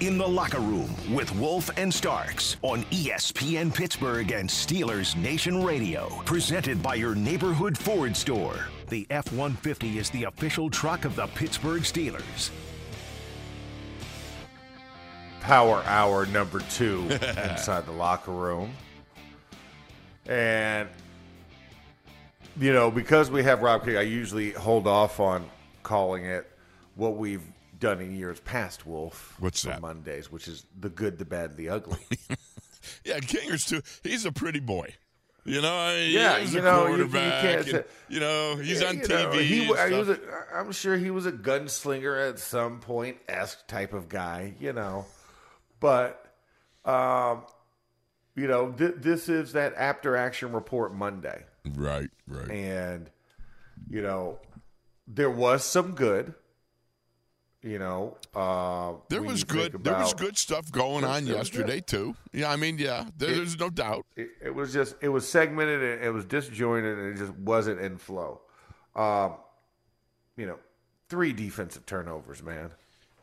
In the Locker Room with Wolf and Starks on ESPN Pittsburgh and Steelers Nation Radio. Presented by your neighborhood Ford store. The F 150 is the official truck of the Pittsburgh Steelers. Power Hour number two inside the locker room. And, you know, because we have Rob King, I usually hold off on calling it what we've done in years past, Wolf. What's that? Mondays, which is the good, the bad, the ugly. Yeah, Kingers too. He's a pretty boy. You know, Yeah, he's you a know, you- you can't and, you know, he's Yeah, on TV. know, he, he was a, I'm sure he was a gunslinger at some point, esque type of guy, you know. But, um, you know, th- this is that after action report Monday. right, right. And, you know, there was some good. You know, uh, There was good. There was good stuff going on yesterday too. Yeah, I mean, yeah, there, there's no doubt. it, it was just it was segmented and it was disjointed and it just wasn't in flow. Um, you know, three defensive turnovers, man.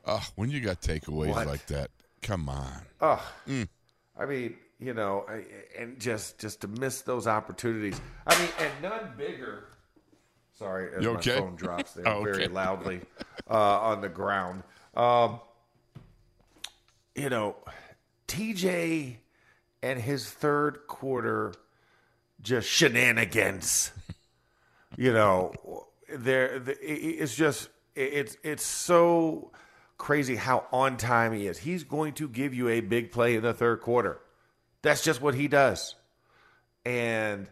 Uh, when you got takeaways What? like that, come on. Ugh. Mm. I mean, you know, I- and just just to miss those opportunities. I mean, and none bigger. Sorry, as You my okay? phone drops there Oh, very okay. loudly uh, on the ground. Um, you know, TJ and his third quarter just shenanigans. you know, there it's just it's it's so crazy how on time he is. He's going to give you a big play in the third quarter. That's just what he does. And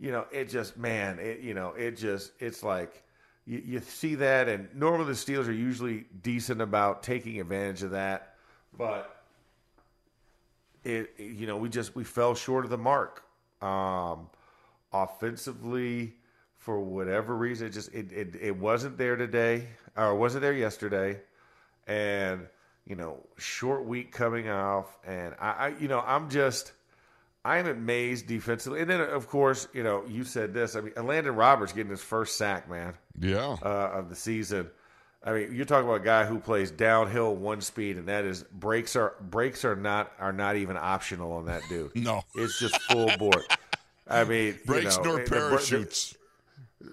you know, it just man, it you know, it just it's like you, you see that and normally the Steelers are usually decent about taking advantage of that, but it you know we just we fell short of the mark. Um offensively for whatever reason it just it, it, it wasn't there today or wasn't there yesterday and you know short week coming off and I, I you know i'm just i'm amazed defensively and then of course you know you said this i mean landon roberts getting his first sack man Yeah, uh, of the season. I mean, you're talking about a guy who plays downhill one speed, and that is brakes are brakes are not are not even optional on that dude. No. it's just full board. I mean, brakes you know, nor parachutes.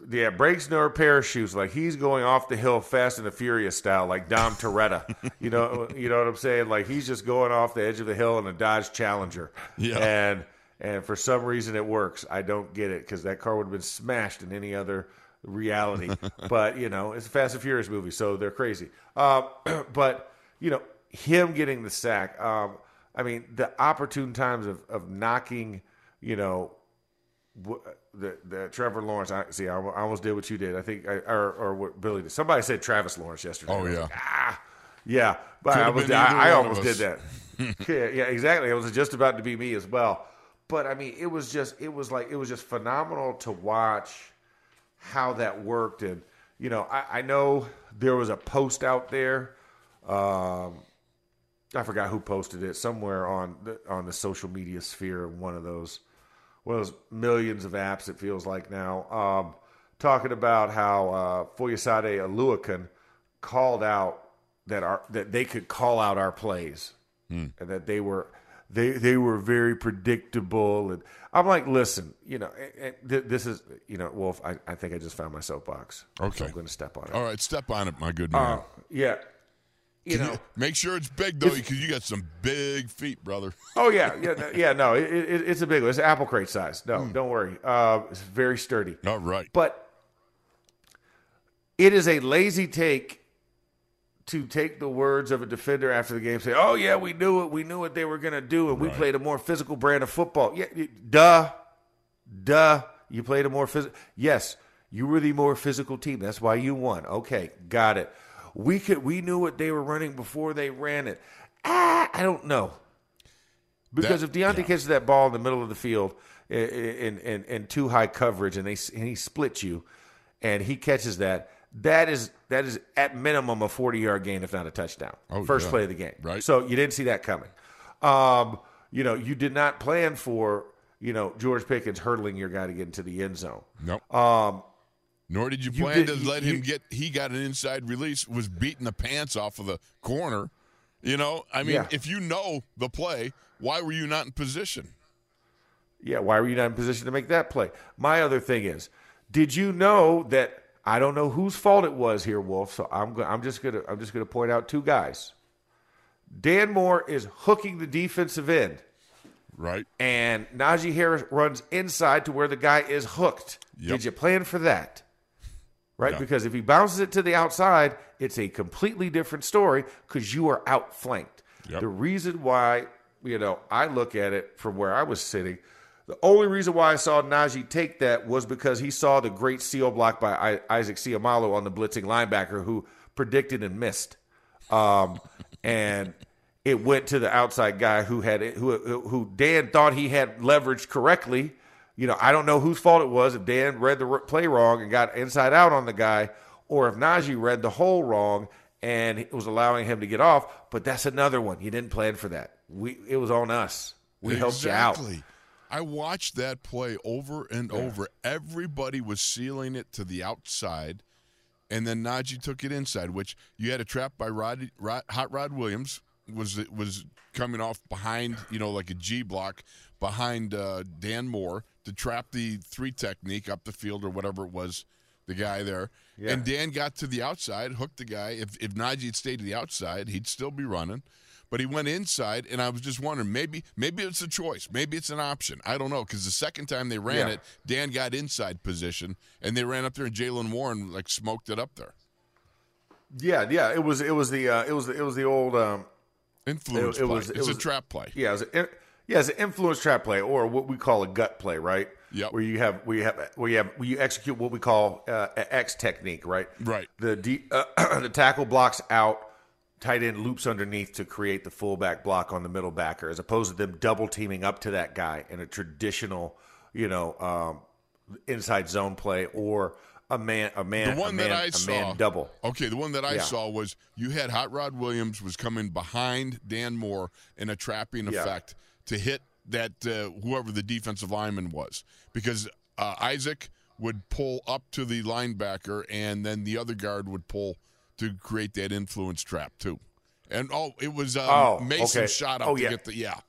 Yeah, brakes nor parachutes. Like he's going off the hill fast and the furious style, like Dom Toretto. you know, you know what I'm saying? Like he's just going off the edge of the hill in a Dodge Challenger. Yeah. and and for some reason it works. I don't get it because that car would have been smashed in any other reality. but you know, it's a Fast and Furious movie, so they're crazy. Uh, but you know, him getting the sack. Um, I mean, the opportune times of of knocking. You know, the the Trevor Lawrence. I see. I, I almost did what you did. I think, I, or or what Billy did. Somebody said Travis Lawrence yesterday. Oh, yeah. like, ah, yeah. But Could I have was. I, I almost did that. yeah, yeah, exactly. It was just about to be me as well. But I mean, it was just. It was like it was just phenomenal to watch how that worked, and you know, I, I know there was a post out there. Um, I forgot who posted it somewhere on the, on the social media sphere one of those one of those millions of apps it feels like now um, talking about how uh, Foyesade Oluokun called out that our that they could call out our plays and that they were they they were very predictable and I'm like listen you know and- and th- this is you know Wolf I, I think I just found my soapbox So Okay. I'm going to step on it All right, step on it, my good man. uh, yeah you know make sure it's big though, because you got some big feet, brother. Oh yeah, yeah, no- yeah. No, it, it, it's a big one. It's apple crate size. No, Hmm. don't worry. Uh, it's very sturdy. All right. But it is a lazy take to take the words of a defender after the game, say, "Oh yeah, we knew it. We knew what they were going to do, and we played a more physical brand of football." Yeah, duh. Duh. You played a more physical. Yes, you were the more physical team. That's why you won. Okay, got it. We could. We knew what they were running before they ran it. Ah, I don't know. Because That- if Deontay yeah. catches that ball in the middle of the field in, in, in, too high coverage and they and he splits you, and he catches that, that is that is at minimum a forty yard gain, if not a touchdown. Oh, First yeah. play of the game. Right. So you didn't see that coming. Um, you know, you did not plan for you know George Pickens hurdling your guy to get into the end zone. Nope. Um, Nor did you you plan did- to let you- him get. He got an inside release, was beating the pants off of the corner. You know, I mean, Yeah. if you know the play, why were you not in position? Yeah, why were you not in position to make that play? My other thing is, did you know that I don't know whose fault it was here, Wolf? So I'm go- I'm just gonna I'm just gonna point out two guys. Dan Moore is hooking the defensive end, Right? and Najee Harris runs inside to where the guy is hooked. Yep. Did you plan for that? Right, No. because if he bounces it to the outside, it's a completely different story because you are outflanked. Yep. The reason why, you know, I look at it from where I was sitting, the only reason why I saw Najee take that was because he saw the great seal block by I- Isaac Seumalo on the blitzing linebacker who predicted and missed. Um, and it went to the outside guy who had who who Dan thought he had leveraged correctly. You know, I don't know whose fault it was if Dan read the play wrong and got inside out on the guy, or if Najee read the hole wrong and it was allowing him to get off. But that's another one. You didn't plan for that. We it was on us. We helped you out. Exactly. I watched that play over and over. Everybody was sealing it to the outside, and then Najee took it inside, which you had a trap by Rod, Rod, Hot Rod Williams was was coming off behind, you know, like a G block behind uh, Dan Moore to trap the three technique up the field or whatever it was, the guy there. Yeah. And Dan got to the outside, hooked the guy. If if Najee had stayed to the outside, he'd still be running. But he went inside, and I was just wondering, maybe maybe it's a choice, maybe it's an option. I don't know because the second time they ran Yeah. it, Dan got inside position, and they ran up there, and Jaylen Warren like smoked it up there. Yeah, yeah. It was it was the uh, it was the, it was the old um, Influence It- it play. was- it it's was- a trap play. Yeah, it's an, yeah, it's an influence trap play, or what we call a gut play, right? Yep. Where you have where you have where you have where you execute what we call uh, X technique, right? Right. The D, uh, the tackle blocks out, tight end loops underneath to create the fullback block on the middle backer, as opposed to them double teaming up to that guy in a traditional, you know, um, inside zone play or a man a man The one man, that I a saw, man double. Okay, the one that I Yeah. saw was you had Hot Rod Williams was coming behind Dan Moore in a trapping Yeah. effect to hit that uh, whoever the defensive lineman was, because uh, Isaac would pull up to the linebacker, and then the other guard would pull to create that influence trap too. And oh, it was um, Oh, Mason okay. shot up Oh, to yeah. get the yeah.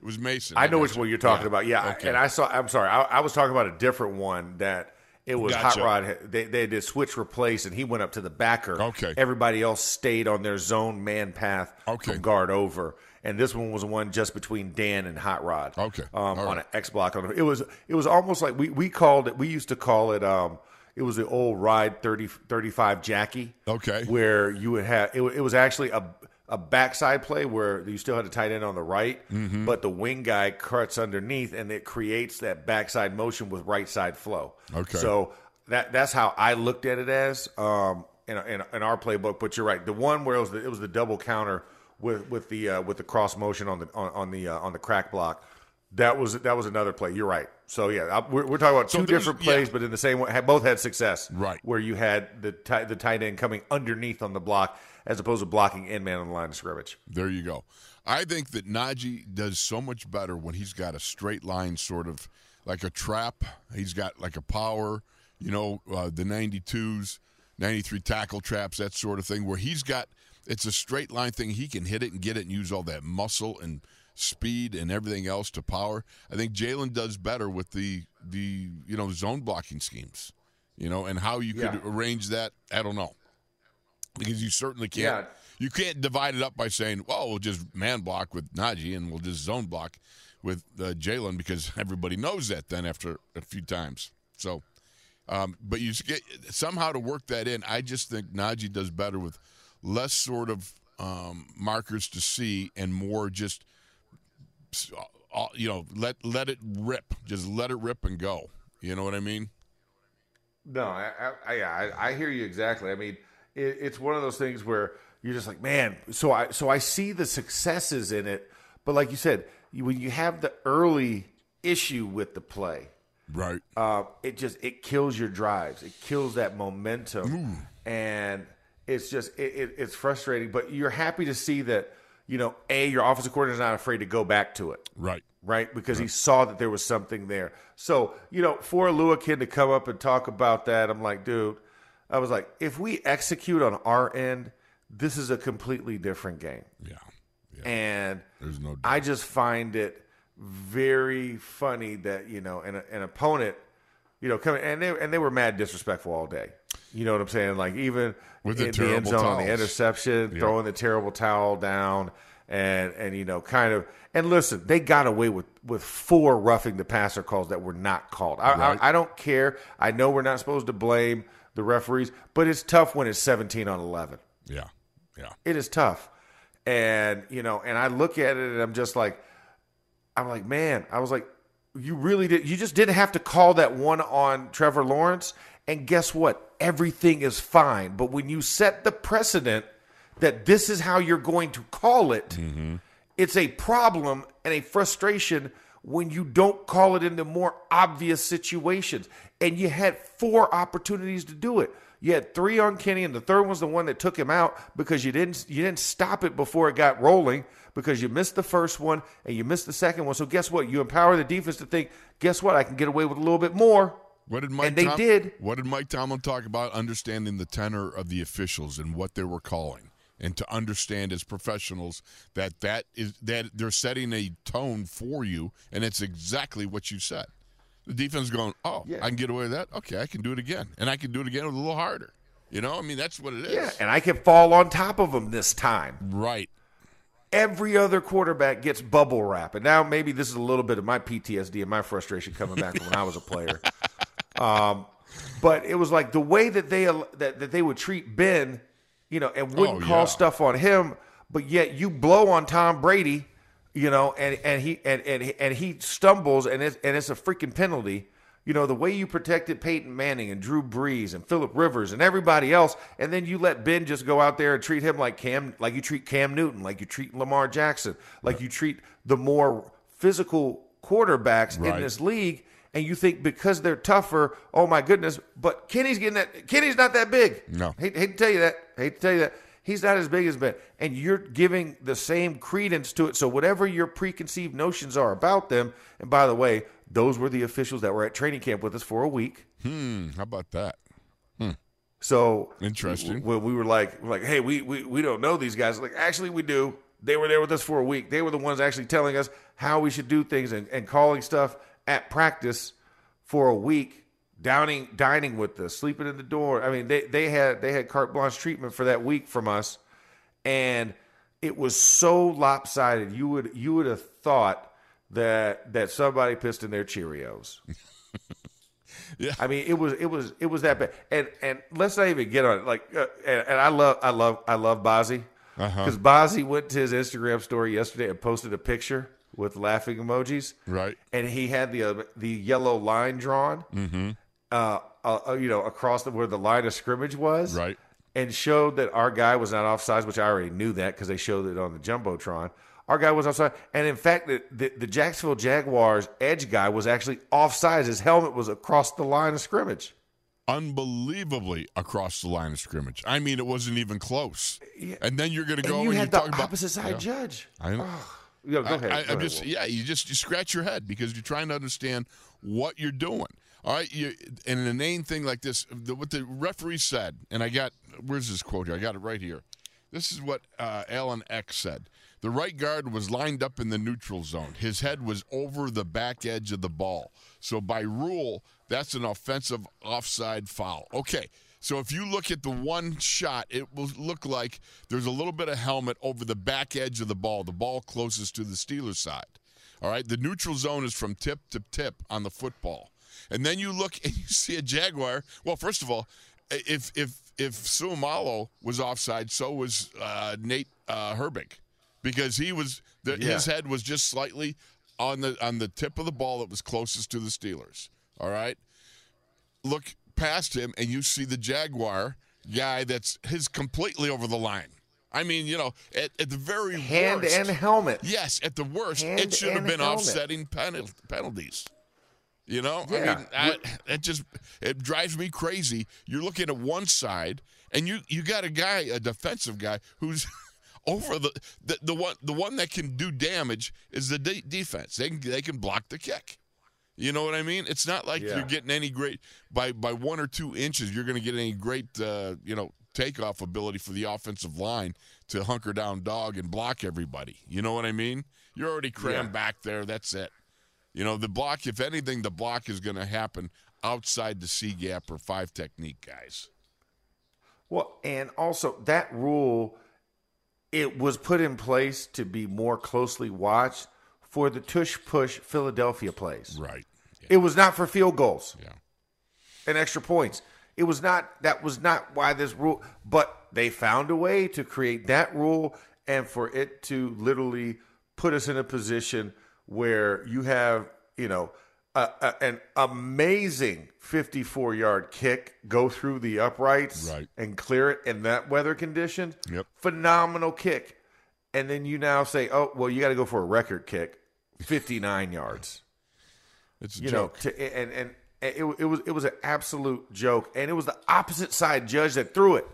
It was Mason. I know which one you're talking Yeah. about. Yeah, Okay. and I saw. I'm sorry, I, I was talking about a different one that it was Gotcha. Hot Rod. They they did switch replace, and he went up to the backer. Okay. everybody else stayed on their zone man path Okay. from guard over, and this one was one just between Dan and Hot Rod. Okay. um, All on an X block. On it was it was almost like we we called it. We used to call it. Um, it was the old ride 30, 35 Jackie. Okay. where you would have it, it was actually a a backside play where you still had a tight end on the right, Mm-hmm. but the wing guy cuts underneath and it creates that backside motion with right side flow. Okay. So that that's how I looked at it as um, in, in, in our playbook. But you're right, the one where it was the, it was the double counter with with the uh, with the cross motion on the on, on the uh, on the crack block. That was that was another play. You're right. So yeah, I, we're, we're talking about two there's- different plays, yeah. but in the same way, both had success. Right. Where you had the tight, the tight end coming underneath on the block as opposed to blocking in man on the line of scrimmage. There you go. I think that Najee does so much better when he's got a straight line, sort of like a trap. He's got like a power, you know, uh, the 92s, 93 tackle traps, that sort of thing, where he's got it's a straight line thing. He can hit it and get it and use all that muscle and speed and everything else to power. I think Jaylen does better with the the you know zone blocking schemes, you know, and how you could Yeah. arrange that. I don't know because you certainly can't. Yeah. You can't divide it up by saying, "Well, we'll just man block with Najee and we'll just zone block with uh, Jaylen," because everybody knows that then after a few times. So, um, but you get somehow to work that in. I just think Najee does better with less sort of um, markers to see and more just you know, let let it rip. Just let it rip and go. You know what I mean? No, I, I, I, I hear you exactly. I mean, it, it's one of those things where you're just like, man. So I, so I see the successes in it, but like you said, you, when you have the early issue with the play, Right. uh, it just it kills your drives. It kills that momentum, and it's just it, it, it's frustrating. But you're happy to see that you know a your offensive coordinator is not afraid to go back to it Right. right? Because he saw that there was something there. So, you know, for a kid to come up and talk about that, I'm like, dude, I was like, if we execute on our end, this is a completely different game. Yeah. Yeah. And There's no doubt. I just find it very funny that, you know, an, an opponent, you know, coming and they and they were mad disrespectful all day. You know what I'm saying? Like even With the in the end zone on the interception, Yeah. throwing the terrible towel down, and and you know, kind of. And listen, they got away with with four roughing the passer calls that were not called. I, Right. I, I don't care. I know we're not supposed to blame the referees, but it's tough when it's 17 on 11 yeah. Yeah. it is tough. And, you know, and I look at it and I'm just like, I'm like, man, I was like, you really did, you just didn't have to call that one on Trevor Lawrence. And guess what? Everything is fine. But when you set the precedent that this is how you're going to call it, mm-hmm. it's a problem and a frustration when you don't call it in the more obvious situations. And you had four opportunities to do it. You had three on Kenny, and the third one's the one that took him out because you didn't you didn't stop it before it got rolling because you missed the first one and you missed the second one. So guess what? You empower the defense to think, guess what? I can get away with a little bit more. What did Mike And they Tom- did. What did Mike Tomlin talk about? Understanding the tenor of the officials and what they were calling, and to understand as professionals that that is that they're setting a tone for you, and it's exactly what you said. The defense is going, oh, Yeah. I can get away with that. Okay, I can do it again, and I can do it again with a little harder. You know, I mean, that's what it is. Yeah, and I can fall on top of them this time. Right. every other quarterback gets bubble wrap. And now maybe this is a little bit of my PTSD and my frustration coming back from when I was a player. Um, but it was like the way that they that, that they would treat Ben, you know, and wouldn't Oh, call yeah. stuff on him, but yet you blow on Tom Brady, you know, and and he and and, and he stumbles and it's and it's a freaking penalty. You know, the way you protected Peyton Manning and Drew Brees and Philip Rivers and everybody else, and then you let Ben just go out there and treat him like Cam, like you treat Cam Newton, like you treat Lamar Jackson, like you treat the more physical quarterbacks Right. in this league, and you think because they're tougher, oh my goodness, but Kenny's getting that. Kenny's not that big. No. hate, hate to tell you that. Hate to tell you that. He's not as big as Ben, and you're giving the same credence to it. So whatever your preconceived notions are about them, and by the way, those were the officials that were at training camp with us for a week. Hmm. How about that? Hmm. So Interesting. When we were like, we're like, hey, we, we we don't know these guys. Like, actually, we do. They were there with us for a week. They were the ones actually telling us how we should do things and, and calling stuff at practice for a week. Downing, dining with us, sleeping in the door. I mean, they they had they had carte blanche treatment for that week from us, and it was so lopsided. You would you would have thought that that somebody pissed in their Cheerios. Yeah. I mean, it was it was it was that bad. And and let's not even get on it. Like, uh, and, and I love I love I love Bozzy Uh-huh. because Bozzy went to his Instagram story yesterday and posted a picture with laughing emojis. Right. And he had the uh, the yellow line drawn, mm-hmm. uh, uh, you know, across the, where the line of scrimmage was, Right. and showed that our guy was not offsides, which I already knew that because they showed it on the jumbotron. Our guy was offside, and in fact, the, the, the Jacksonville Jaguars edge guy was actually offsides. His helmet was across the line of scrimmage. Unbelievably across the line of scrimmage. I mean, it wasn't even close. And then you're going to go and you and had you're the opposite about, side Yeah. judge. I know. Yo, go ahead. I, ahead, just yeah. You just you scratch your head because you're trying to understand what you're doing. All right, you and an inane thing like this. The, what the referee said, and I got where's this quote here? I got it right here. This is what uh, Alan X said. The right guard was lined up in the neutral zone. His head was over the back edge of the ball. So by rule, that's an offensive offside foul. Okay. So if you look at the one shot, it will look like there's a little bit of helmet over the back edge of the ball, the ball closest to the Steelers side. All right, the neutral zone is from tip to tip on the football. And then you look and you see a Jaguar. Well, first of all, if if if Seumalo was offside, so was uh, Nate uh, Herbig, because he was the, Yeah. his head was just slightly on the on the tip of the ball that was closest to the Steelers. All right, look past him and you see the Jaguar guy that's his completely over the line. I mean, you know, at, at the very Hand worst, and helmet. Yes, at the worst, Hand it should have been helmet. offsetting penal- penalties. You know, I mean, I, it just it drives me crazy. You're looking at one side, and you you got a guy, a defensive guy, who's over the the, the one the one that can do damage is the de- defense. They can they can block the kick. You know what I mean? It's not like Yeah. you're getting any great by by one or two inches. You're going to get any great uh, you know takeoff ability for the offensive line to hunker down dog and block everybody. You know what I mean? You're already crammed Yeah. back there. That's it. You know the block. If anything, the block is going to happen outside the C gap or five technique guys. Well, and also that rule, it was put in place to be more closely watched for the tush push Philadelphia plays. Right. Yeah. It was not for field goals yeah. and extra points. It was not. That was not why this rule. But they found a way to create that rule and for it to literally put us in a position where you have, you know, a, a, an amazing 54 yard kick go through the uprights Right. and clear it in that weather condition. Yep. Phenomenal kick. And then you now say, oh, well, you got to go for a record kick, 59 yards It's a you joke. know, to, and and it, it was it was an absolute joke, and it was the opposite side judge that threw it.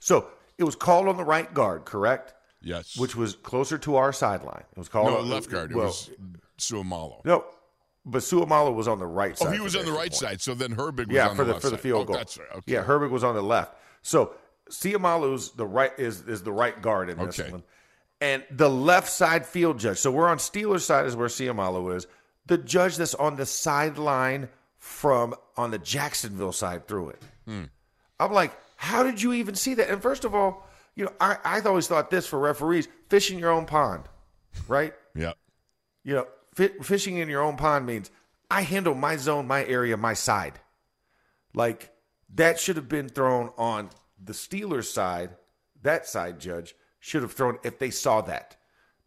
So it was called on the right guard, correct? yes. Which was closer to our sideline. It was called no on left guard. It well, was Seumalo. no, but Seumalo was on the right oh, side. Oh, he was on the right point. side. So then Herbig was Yeah, on for the, for the field oh, goal. That's right. Okay. Yeah, Herbig was on the left. So Seumalo's the right is is the right guard in this one, and the left side field judge. So we're on Steelers side is where Seumalo is. The judge that's on the sideline from on the Jacksonville side threw it. Hmm. I'm like, how did you even see that? And first of all, you know, I I always thought this for referees: fishing your own pond, right? Yeah. You know, fi- fishing in your own pond means I handle my zone, my area, my side. Like that should have been thrown on the Steelers side. That side judge should have thrown if they saw that,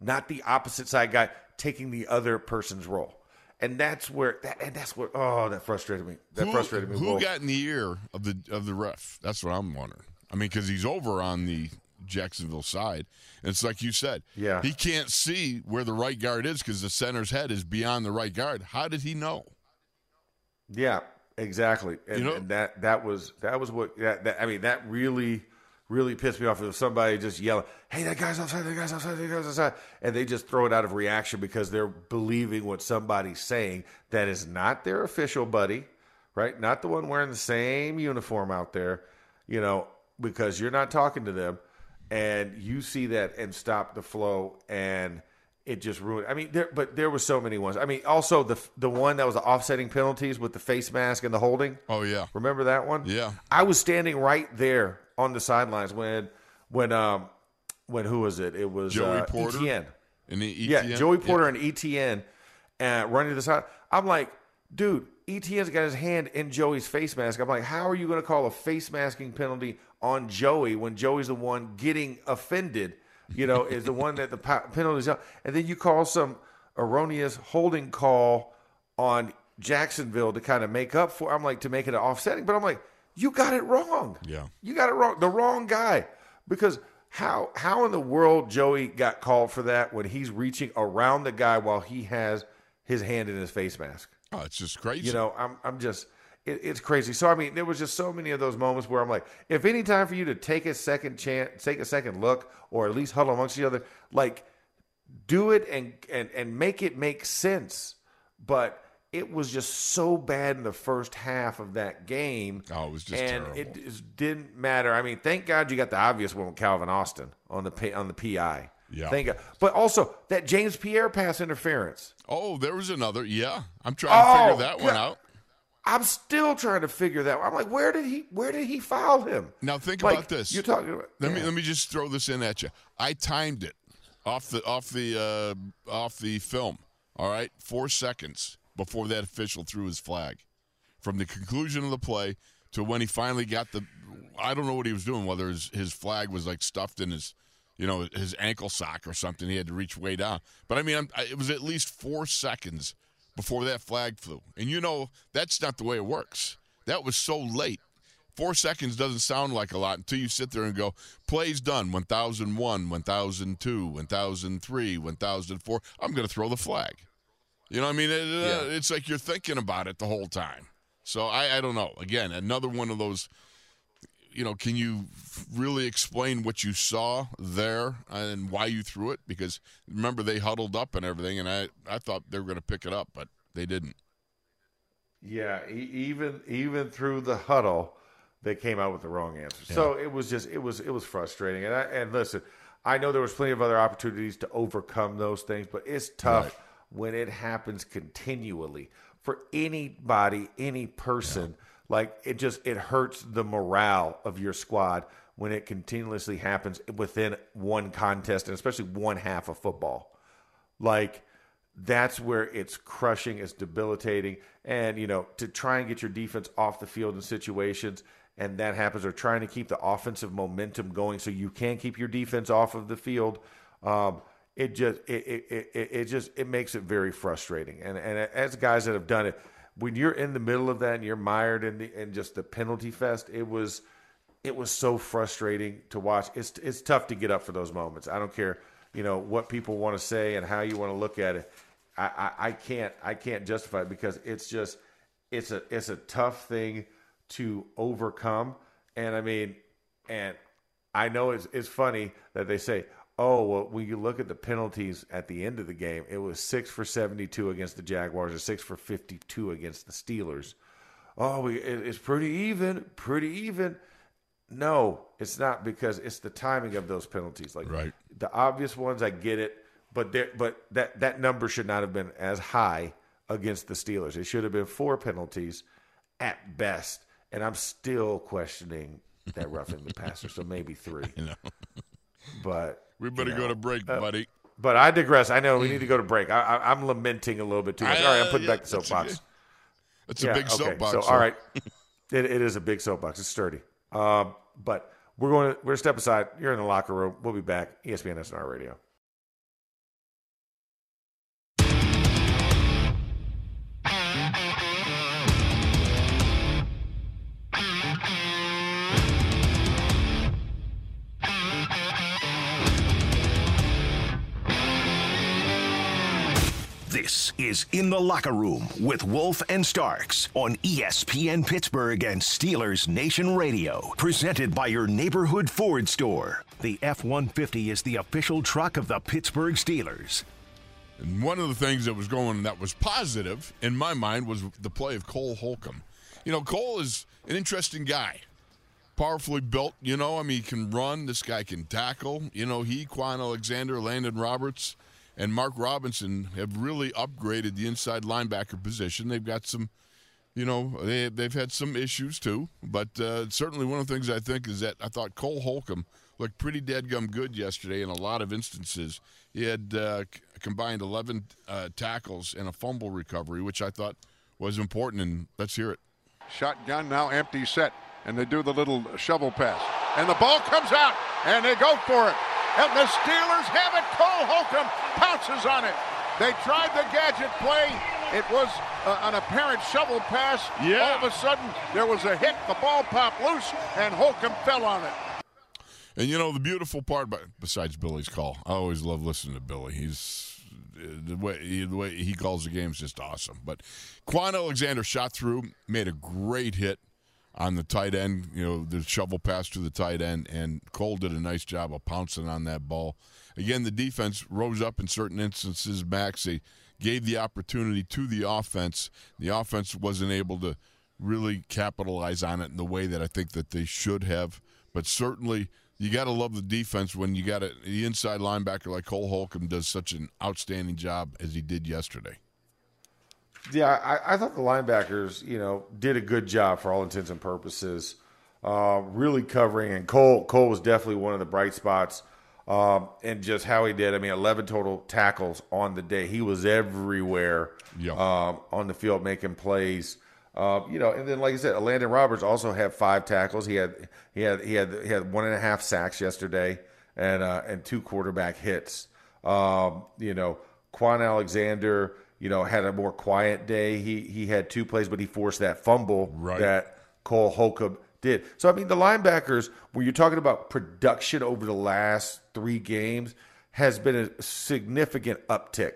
not the opposite side guy taking the other person's role. And that's where that and that's where oh that frustrated me. That who, frustrated me. Who Wolf. got in the ear of the of the ref? That's what I'm wondering. I mean, because he's over on the Jacksonville side, and it's like you said. Yeah. He can't see where the right guard is because the center's head is beyond the right guard. How did he know? Yeah, exactly. And, You know- and that that was that was what that, that I mean that really really pissed me off. If somebody just yelling, "Hey, that guy's outside! That guy's outside! That guy's outside!" and they just throw it out of reaction because they're believing what somebody's saying that is not their official buddy, right? Not the one wearing the same uniform out there, you know, because you're not talking to them, and you see that and stop the flow and. It just ruined. I mean, there, but there were so many ones. I mean, also the the one that was the offsetting penalties with the face mask and the holding. Oh yeah. Remember that one? Yeah. I was standing right there on the sidelines when when um when who was it? It was Joey uh, Porter? ETN. And the ETN? Yeah, Joey Porter and ETN uh, running to the side. I'm like, dude, ETN's got his hand in Joey's face mask. I'm like, how are you going to call a face masking penalty on Joey when Joey's the one getting offended? You know, is the one that the penalty's on, and then you call some erroneous holding call on Jacksonville to kind of make up for. I'm like to make it an offsetting, but I'm like, you got it wrong. Yeah. You got it wrong. The wrong guy. Because how how in the world Joey got called for that when he's reaching around the guy while he has his hand in his face mask? Oh, it's just crazy. You know, I'm I'm just it, it's crazy. So I mean, there was just so many of those moments where I'm like, if any time for you to take a second chance, take a second look, or at least huddle amongst each other, like do it and and and make it make sense. But it was just so bad in the first half of that game. Oh, it was just and terrible. it just didn't matter. I mean, thank God you got the obvious one with Calvin Austin on the on the PI. Yeah. Thank God. But also that James Pierre pass interference. oh, there was another. Yeah. I'm trying to Oh, figure that one out. I'm still trying to figure that. I'm like, where did he? Where did he foul him? Now think Like, about this. You're talking about. Let me let me just throw this in at you. I timed it off the off the uh, off the film. All right, four seconds before that official threw his flag, from the conclusion of the play to when he finally got the. I don't know what he was doing. Whether his, his flag was like stuffed in his you know, his ankle sock or something. He had to reach way down. But I mean, I'm, it was at least four seconds before that flag flew. And you know, that's not the way it works. That was so late. Four seconds doesn't sound like a lot until you sit there and go, plays done 1001, 1002, 1003, 1004. I'm going to throw the flag. You know what I mean? It, uh, It's like you're thinking about it the whole time. So I, I don't know. Again, another one of those you know, can you really explain what you saw there and why you threw it? Because remember they huddled up and everything, and I I thought they were going to pick it up, but they didn't. Yeah, e- even even through the huddle, they came out with the wrong answer. So it was just it was it was frustrating. And I, and listen, I know there was plenty of other opportunities to overcome those things, but it's tough Right. When it happens continually for anybody, any person. Like it just it hurts the morale of your squad when it continuously happens within one contest and especially one half of football. Like that's where it's crushing, it's debilitating. And, you know, to try and get your defense off the field in situations and that happens, or trying to keep the offensive momentum going so you can keep your defense off of the field. Um, it just it, it, it, it just it makes it very frustrating. And and as guys that have done it, when you're in the middle of that and you're mired in the in just the penalty fest, it was it was so frustrating to watch. It's it's tough to get up for those moments. I don't care, you know, what people want to say and how you want to look at it. I, I, I can't I can't justify it because it's just it's a it's a tough thing to overcome. And I mean, and I know it's it's funny that they say, oh well, when you look at the penalties at the end of the game, it was six for seventy two against the Jaguars or six for fifty two against the Steelers. Oh, we, it, it's pretty even, pretty even. No, it's not because it's the timing of those penalties. Like Right. the obvious ones, I get it, but there, but that that number should not have been as high against the Steelers. It should have been four penalties at best, and I'm still questioning that roughing the passer. So maybe three. But we better you go to break, buddy. But I digress. I know we need to go to break. I, I, I'm lamenting a little bit too much. I- all right, I'm putting yeah, back the soapbox. It's a Yeah, big okay. soapbox. So, so- all right, it, it is a big soapbox. It's sturdy. Um, but we're going to we're gonna step aside. You're in the locker room. We'll be back. ESPN SNR Radio. This is In the Locker Room with Wolf and Starks on ESPN Pittsburgh and Steelers Nation Radio. Presented by your neighborhood Ford store. The F 150 is the official truck of the Pittsburgh Steelers. And one of the things that was going that was positive in my mind was the play of Cole Holcomb. You know, Cole is an interesting guy. Powerfully built, you know, I mean, he can run. This guy can tackle. You know, he, Kwon Alexander, Landon Roberts, and Mark Robinson have really upgraded the inside linebacker position. They've got some, you know, they, they've had some issues too. But uh, certainly one of the things I think is that I thought Cole Holcomb looked pretty dead gum good yesterday in a lot of instances. He had uh, c- combined 11 uh, tackles and a fumble recovery, which I thought was important. And let's hear it. Shotgun now empty set, and they do the little shovel pass. And the ball comes out, and they go for it. And the Steelers have it. Cole Holcomb pounces on it. They tried the gadget play. It was uh, an apparent shovel pass. Yeah. All of a sudden, there was a hit. The ball popped loose, and Holcomb fell on it. And you know the beautiful part, about, besides Billy's call, I always love listening to Billy. He's the way he, the way he calls the game is just awesome. But Kwon Alexander shot through, made a great hit on the tight end. You know the shovel pass to the tight end, and Cole did a nice job of pouncing on that ball. Again, the defense rose up in certain instances. Max they gave the opportunity to the offense. The offense wasn't able to really capitalize on it in the way that I think that they should have. But certainly, you got to love the defense when you got a, the inside linebacker like Cole Holcomb does such an outstanding job as he did yesterday. Yeah, I, I thought the linebackers, you know, did a good job for all intents and purposes. Uh, really covering, and Cole Cole was definitely one of the bright spots. Um, and just how he did. I mean, 11 total tackles on the day. He was everywhere Yeah. um, on the field making plays. Uh, you know, and then like I said, Landon Roberts also had five tackles. He had he had he had he had one and a half sacks yesterday and uh, and two quarterback hits. Um, you know, Kwon Alexander, you know, had a more quiet day. He he had two plays, but he forced that fumble Right. that Cole Holcomb did. So I mean, the linebackers, when you're talking about production over the last three games, has been a significant uptick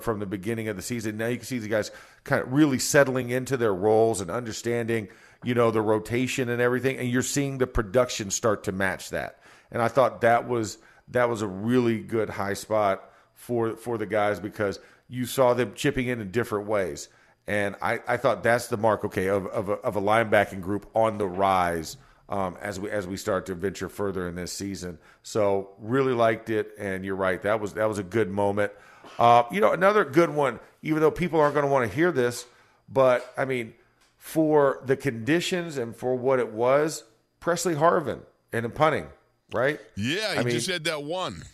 from the beginning of the season. Now you can see the guys kind of really settling into their roles and understanding, you know, the rotation and everything, and you're seeing the production start to match that. And I thought that was that was a really good high spot for for the guys because you saw them chipping in in different ways. And I, I thought that's the mark, okay, of, of, a, of a linebacking group on the rise um, as we as we start to venture further in this season. So really liked it, and you're right, that was that was a good moment. Uh, you know, another good one, even though people aren't going to want to hear this, but I mean, for the conditions and for what it was, Pressley Harvin and punting, right? Yeah, he I mean- just had that one.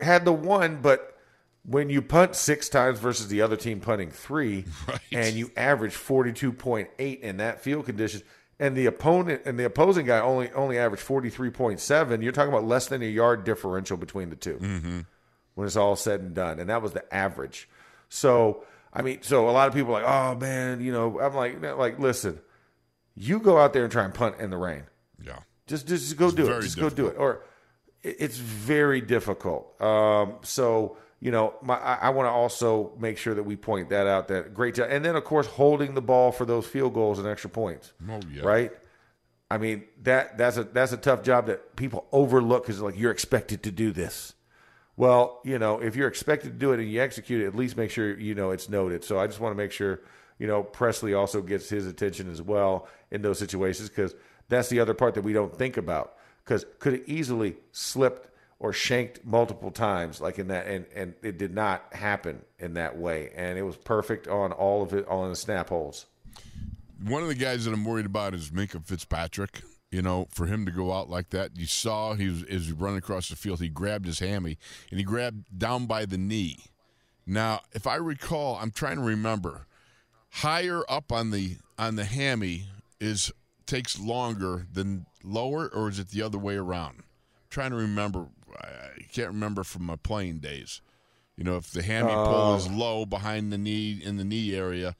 had the one, but when you punt six times versus the other team punting three, Right. and you average forty two point eight in that field condition, and the opponent and the opposing guy only only averaged forty three point seven, you're talking about less than a yard differential between the 2 mm-hmm. when it's all said and done, and that was the average. So I mean, so a lot of people are like, oh man, you know, I'm like, like listen, you go out there and try and punt in the rain. Yeah. Just just go do it. Just go do it. Or it's very difficult. Um, so you know, my, I, I want to also make sure that we point that out. That great job, and then of course holding the ball for those field goals and extra points. Oh, yeah. Right. I mean that that's a that's a tough job that people overlook because like you're expected to do this. Well, you know, if you're expected to do it and you execute it, at least make sure you know it's noted. So I just want to make sure you know Pressley also gets his attention as well in those situations because that's the other part that we don't think about. Because could have easily slipped or shanked multiple times, like in that, and and it did not happen in that way, and it was perfect on all of it, in the snap holes. One of the guys that I'm worried about is Minkah Fitzpatrick. You know, for him to go out like that, you saw he was as he run across the field, he grabbed his hammy and he grabbed down by the knee. Now, if I recall, I'm trying to remember, higher up on the on the hammy is takes longer than lower, or is it the other way around? Trying to remember. I can't remember from my playing days. You know, if the hammy pull is low behind the knee in the knee area,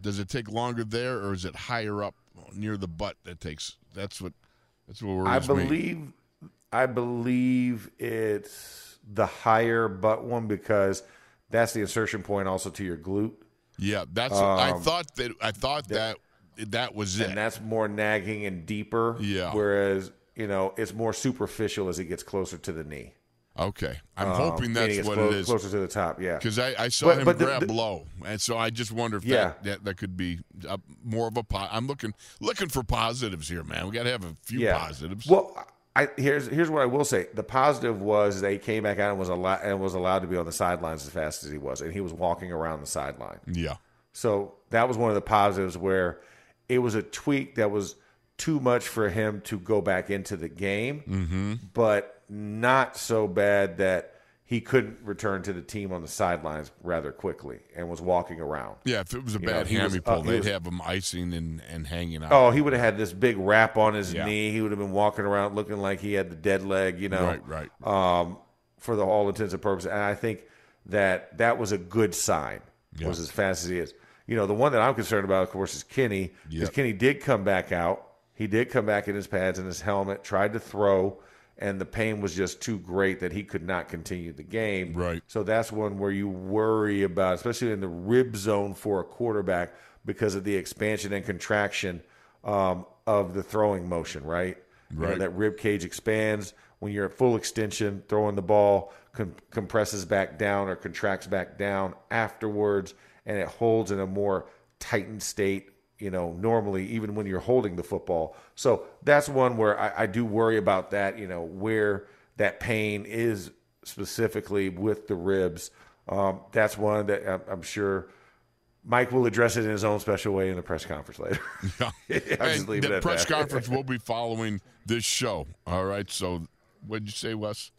does it take longer there, or is it higher up near the butt that takes? That's what. That's what worries I me. believe, I believe it's the higher butt one because that's the insertion point also to your glute, Yeah, that's. I thought that. I thought that that was it. Um, and that's more nagging and deeper. Yeah. Whereas you know it's more superficial as it gets closer to the knee. okay, I'm Um, hoping that's what clo- it is. Closer to the top. Yeah. Because I, I saw But- him but the- grab the- low, and so I just wonder if Yeah. that, that that could be uh more of a. Po- I'm looking looking for positives here, man. We got to have a few yeah. positives. Well, I, here's here's what I will say. The positive was they came back out and was allowed and was allowed to be on the sidelines as fast as he was, and he was walking around the sideline. yeah, So that was one of the positives where it was a tweak that was too much for him to go back into the game, Mm-hmm. but not so bad that he couldn't return to the team on the sidelines rather quickly and was walking around. yeah. If it was a You bad he hammy pull, he they'd was- have him icing and, and hanging out. Oh, he would have had this big wrap on his Yeah. knee. He would have been walking around looking like he had the dead leg, you know. Right, right. Um, for the all intents and purposes, and I think that that was a good sign. Yeah. Was as fast as he is. You know, the one that I'm concerned about, of course, is Kenny. Because Yep. Kenny did come back out. He did come back in his pads and his helmet, tried to throw, and the pain was just too great that he could not continue the game. Right. So that's one where you worry about, especially in the rib zone for a quarterback, because of the expansion and contraction um, of the throwing motion, right? You know, Right. that rib cage expands when you're at full extension, throwing the ball com- compresses back down or contracts back down afterwards, and it holds in a more tightened state. You know, normally even when you're holding the football. So that's one where I, I do worry about that. You know, where that pain is specifically with the ribs. Um, that's one that I'm, I'm sure Mike will address it in his own special way in the press conference later. Yeah. I'll just And leave it the press that. conference will be following this show. All right. So, what did you say, Wes?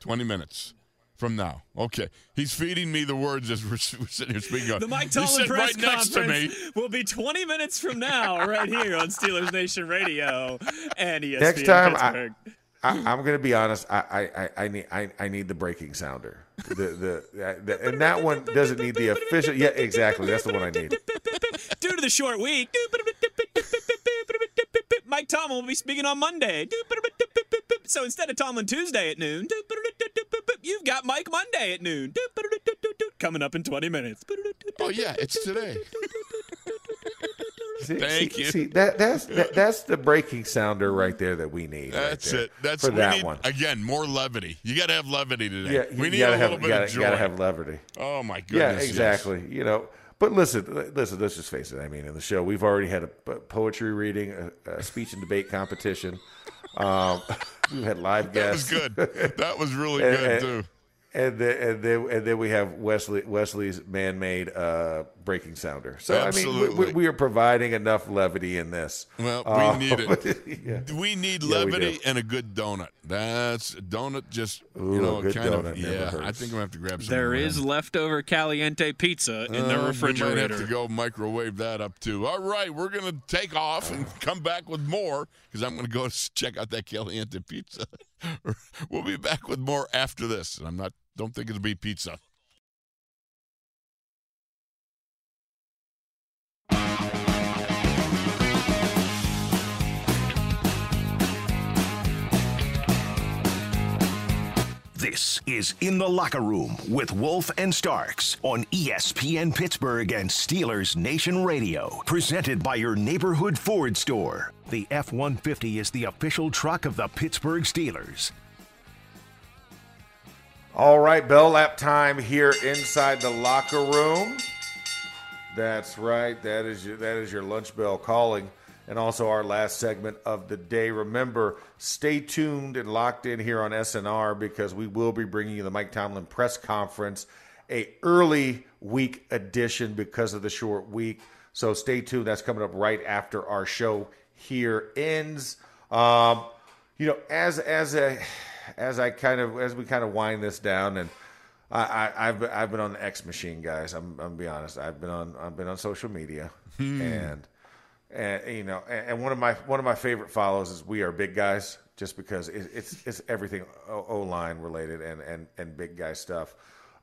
20 minutes from now. Okay. He's feeding me the words as we're, we're sitting here speaking. The Mike Tomlin press right next to me. conference will be 20 minutes from now, right here on Steelers Nation Radio and ESPN Next time, I- Pittsburgh. I, am going to be honest. I, I, I need I, I need the breaking sounder. The, the, the and that one doesn't need the official. Yeah, exactly. That's the one I need. Due to the short week, Mike Tomlin will be speaking on Monday. So instead of Tomlin Tuesday at noon, you've got Mike Monday at noon. Coming up in 20 minutes. Oh yeah, it's today. See, Thank see, you. See that that's that, that's the breaking sounder right there that we need. That's there it. That's for that need, one. Again, more levity. You got to have levity today. Yeah, we need gotta a have little you bit gotta, of you gotta have levity. oh my Yeah, goodness. yes. exactly. You know, but listen, listen. Let's just face it. I mean, in the show, we've already had a poetry reading, a, a speech and debate competition. Um, we've had live guests. That was good. That was really And- good and- too. And then, and then and then we have Wesley Wesley's man-made uh, breaking sounder. So I mean, we, Absolutely. we, we are providing enough levity in this. Well, we Uh, need it. yeah. We need Yeah, we levity and a good donut. That's donut. Just Ooh, you know, a good kind donut of. never Yeah, I think I'm gonna have to grab some. There of is leftover caliente pizza in the Uh, refrigerator. We might have to go microwave that up too. All right, we're gonna take off and come back with more because I'm gonna go check out that Caliente pizza. we'll be back with more after this. And I'm not. Don't think it'll be pizza. This is In the Locker Room with Wolf and Starks on ESPN Pittsburgh and Steelers Nation Radio. Presented by your neighborhood Ford store. The F 150 is the official truck of the Pittsburgh Steelers. All right, bell lap time here inside the locker room. That's right. That is your that is your lunch bell calling, and also our last segment of the day. Remember, stay tuned and locked in here on SNR because we will be bringing you the Mike Tomlin press conference, a early week edition because of the short week. So stay tuned. That's coming up right after our show here ends. Um, you know, as as a as I kind of as we kind of wind this down, and I, I I've been, I've been on the X machine, guys. I'm I'm gonna be honest. I've been on I've been on social media, and and you know, and, and one of my one of my favorite follows is We Are Big Guys, just because it, it's it's everything O line related and and and big guy stuff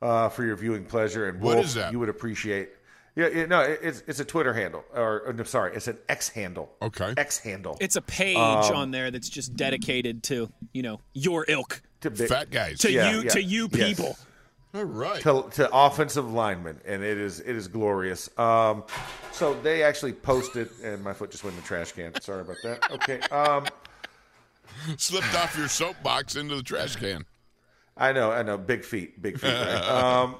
uh, for your viewing pleasure. And What Wolf, is that? You would appreciate. Yeah, yeah, no, it- it's it's a Twitter handle, or, or no, sorry, it's an X handle. Okay. X handle. It's a page Um, on there that's just dedicated to you know your ilk, to big, Fat guys. to Yeah, you, yeah, to you yes. All right. to, to offensive linemen, and it is it is glorious. Um, so they actually posted, and my foot just went in the trash can. Sorry about that. Okay, um, Slipped off your soapbox into the trash can. I know, I know, big feet, big feet. Right? um,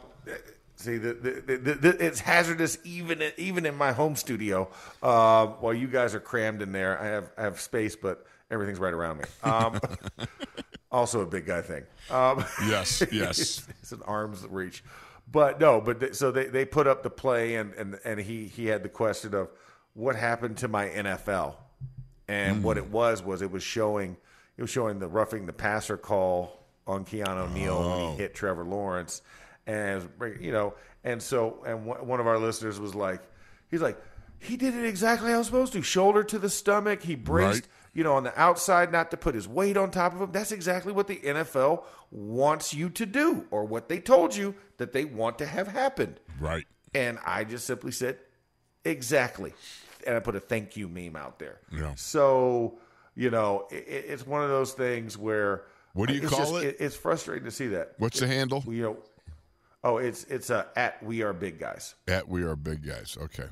see, the, the, the, the, it's hazardous even in, even in my home studio. Uh, while you guys are crammed in there, I have I have space, but everything's right around me. Um, also, a big guy thing. Um, Yes, yes. it's, an arm's reach. But no, but they, so they, they put up the play and, and, and he, he had the question of what happened to my NFL. And what it was was it was showing it was showing the roughing the passer call on Keanu Neal when he hit Trevor Lawrence, and you know, and so and one one of our listeners was like, he's like, he did it exactly how I was supposed to, shoulder to the stomach, he braced, Right. You know, on the outside, not to put his weight on top of him. That's exactly what the NFL wants you to do, or what they told you that they want to have happened. Right. And I just simply said, exactly. And I put a thank you meme out there. Yeah. So, you know, it, it's one of those things where. What do you call it? It's frustrating to see that. What's the handle? You know, oh, it's it's uh, at We Are Big Guys. At we are big guys. Okay.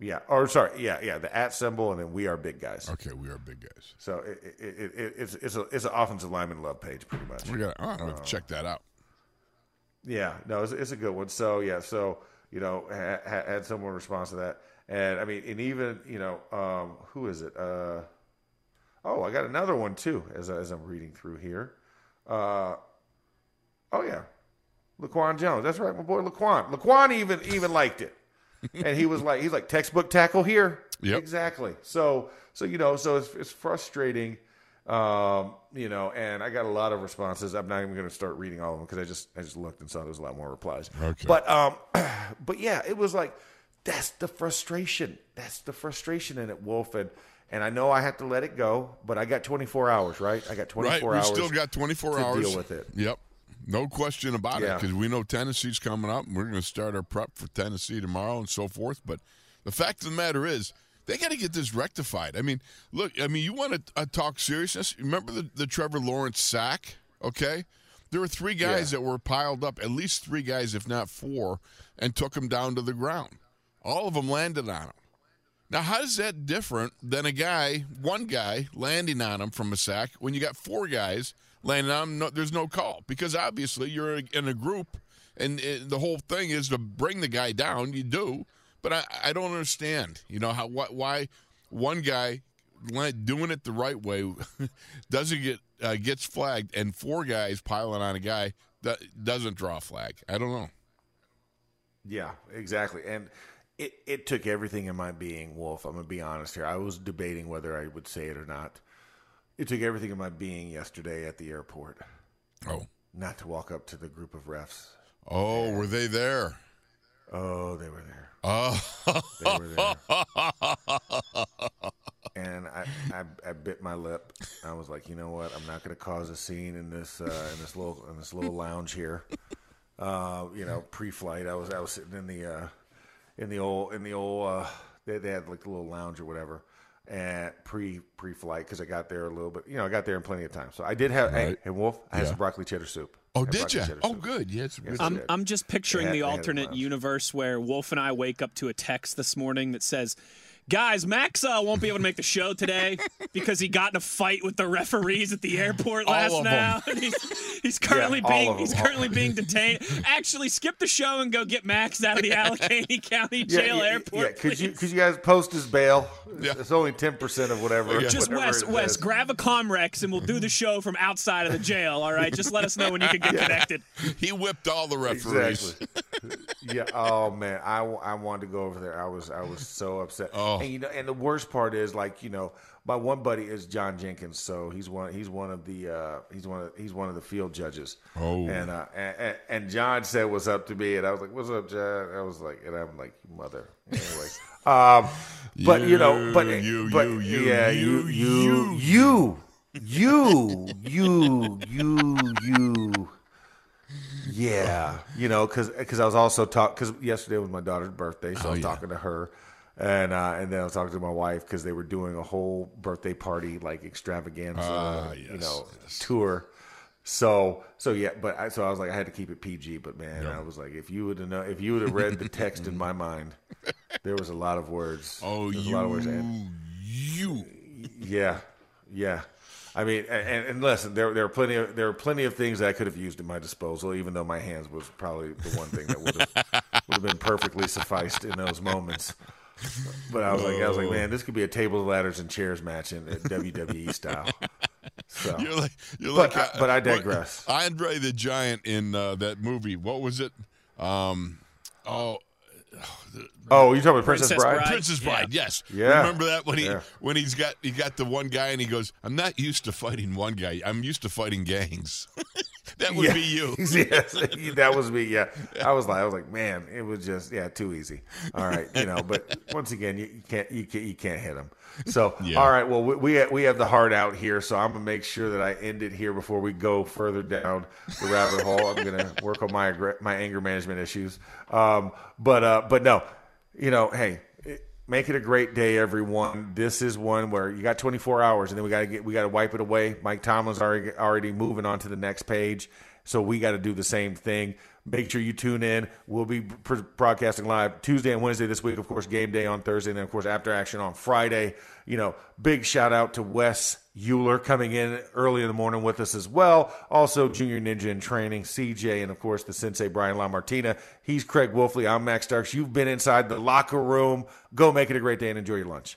Yeah. Or sorry. Yeah. Yeah. The at symbol and then We Are Big Guys. Okay, we are big guys. So it, it, it, it, it's it's a it's an offensive lineman love page pretty much. We got. I'm gonna to check that out. Yeah, no, it's, it's a good one. So yeah, so you know, ha, ha, had someone respond to that, and I mean, and even you know, um, who is it? Uh, oh, I got another one too. As as I'm reading through here, uh, oh yeah, Laquan Jones. That's right, my boy Laquan. Laquan even even liked it, and he was like, he's like textbook tackle here. Yep. exactly. So so you know, so it's it's frustrating. Um, you know, and I got a lot of responses. I'm not even going to start reading all of them because I just I just looked and saw there was a lot more replies. Okay. But um, but yeah, it was like that's the frustration. That's the frustration in it, Wolf. And And I know I have to let it go, but I got 24 hours, right? I got 24 right, we hours. still got 24 to hours to deal with it. Yep, no question about it because we know Tennessee's coming up. and We're going to start our prep for Tennessee tomorrow and so forth. But the fact of the matter is, they got to get this rectified. I mean, look, I mean, you want to uh, talk seriousness? Remember the, the Trevor Lawrence sack? Okay, there were three guys Yeah. that were piled up, at least three guys, if not four, and took him down to the ground. All of them landed on him. Now, how is that different than a guy, one guy, landing on him from a sack when you got four guys landing on him? No, there's no call because obviously you're in a group, and it, the whole thing is to bring the guy down. You do, but I, I don't understand. You know how why one guy doing it the right way doesn't get uh, gets flagged, and four guys piling on a guy that doesn't draw a flag. I don't know. Yeah, exactly. And it, it took everything in my being, Wolf. I'm to be honest here. I was debating whether I would say it or not. It took everything in my being yesterday at the airport Oh, not to walk up to the group of refs. oh, were they there? Oh, they were there. Oh, They were there. and I, I, I bit my lip. I was like, you know what? I'm not going to cause a scene in this uh, in this little in this little lounge here. Uh, you know, pre-flight, I was I was sitting in the uh, in the old in the old uh, they, they had like a little lounge or whatever. And pre pre flight because I got there a little bit, you know, I got there in plenty of time. So I did have, hey, Right. hey, Wolf, I had Yeah. some broccoli cheddar soup. oh, did you? Oh, soup. good. Yes, good. Yes, I'm, did. I'm just picturing They the had- they had it alternate universe where Wolf and I wake up to a text this morning that says, Guys, Max uh, won't be able to make the show today because he got in a fight with the referees at the airport last night. he's, he's currently all being he's currently being detained. Actually, skip the show and go get Max out of the Allegheny County Jail yeah, Airport. Yeah, could you could you guys post his bail? Yeah. It's only ten percent of whatever. Just whatever Wes, Wes, grab a Comrex and we'll do the show from outside of the jail. All right, just let us know when you can get connected. He whipped all the referees. Exactly. yeah. Oh man, I, I wanted to go over there. I was I was so upset. Oh. And you know, and the worst part is like you know, my one buddy is John Jenkins, so he's one he's one of the uh, he's one of he's one of the field judges. Oh. And uh, and, and- John said what's up to me, and I was like, "What's up, John?" I was like, and I'm like, "Mother." Anyway. Um, but you, know, but You, but you, you, yeah, you, you, you, you, you, you, you. Yeah, you know, because because I was also talking because yesterday was my daughter's birthday, so I was Oh, yeah. talking to her, and uh, and then I was talking to my wife because they were doing a whole birthday party like extravaganza, Ah, you know, yes. tour. So so yeah, but I, so I was like I had to keep it PG, but man, Yeah. I was like if you would have know if you would have read the text in my mind, there was a lot of words. Oh, was a lot of words, and- you, you. yeah, yeah. I mean, and, and listen, there there are plenty of there are plenty of things that I could have used at my disposal, even though my hands was probably the one thing that would have would have been perfectly sufficed in those moments. But I was like, I was like, man, this could be a tables, ladders, and chairs match in uh, WWE style. So You're like, you're But like, I- but I what- digress. Andre the Giant in uh, that movie. What was it? Um, oh, oh, you talking about Princess, Princess Bride? Bride. Princess Bride. Yes. Yeah. Remember that when he Yeah. when he's got he got the one guy and he goes, "I'm not used to fighting one guy. I'm used to fighting gangs." that would Yeah. be you. yes, that was me. Yeah, I was like, I was like, man, it was just yeah, too easy. All right, you know, but once again, you, you can't you can't you can't hit him. So Yeah. all right, well we we we have the heart out here, so I'm gonna make sure that I end it here before we go further down the rabbit hole. I'm gonna work on my my anger management issues. Um, but uh, but no, you know, hey. Make it a great day, everyone. This is one where you got 24 hours, and then we got to get we got to wipe it away. Mike Tomlin's already already moving on to the next page, so we got to do the same thing. Make sure you tune in. We'll be broadcasting live Tuesday and Wednesday this week. Of course, game day on Thursday, and then of course after action on Friday. You know, big shout out to Wes Euler coming in early in the morning with us as well. Also, Junior Ninja in training, CJ, and of course the Sensei Brian LaMartina. He's Craig Wolfley. I'm Max Starks. You've been inside the locker room. Go make it a great day and enjoy your lunch.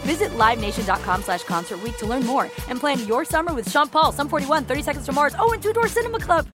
Visit LiveNation.com slash Concert to learn more and plan your summer with Sean Paul, Sum 41, 30 Seconds to Mars, oh, and Two Door Cinema Club.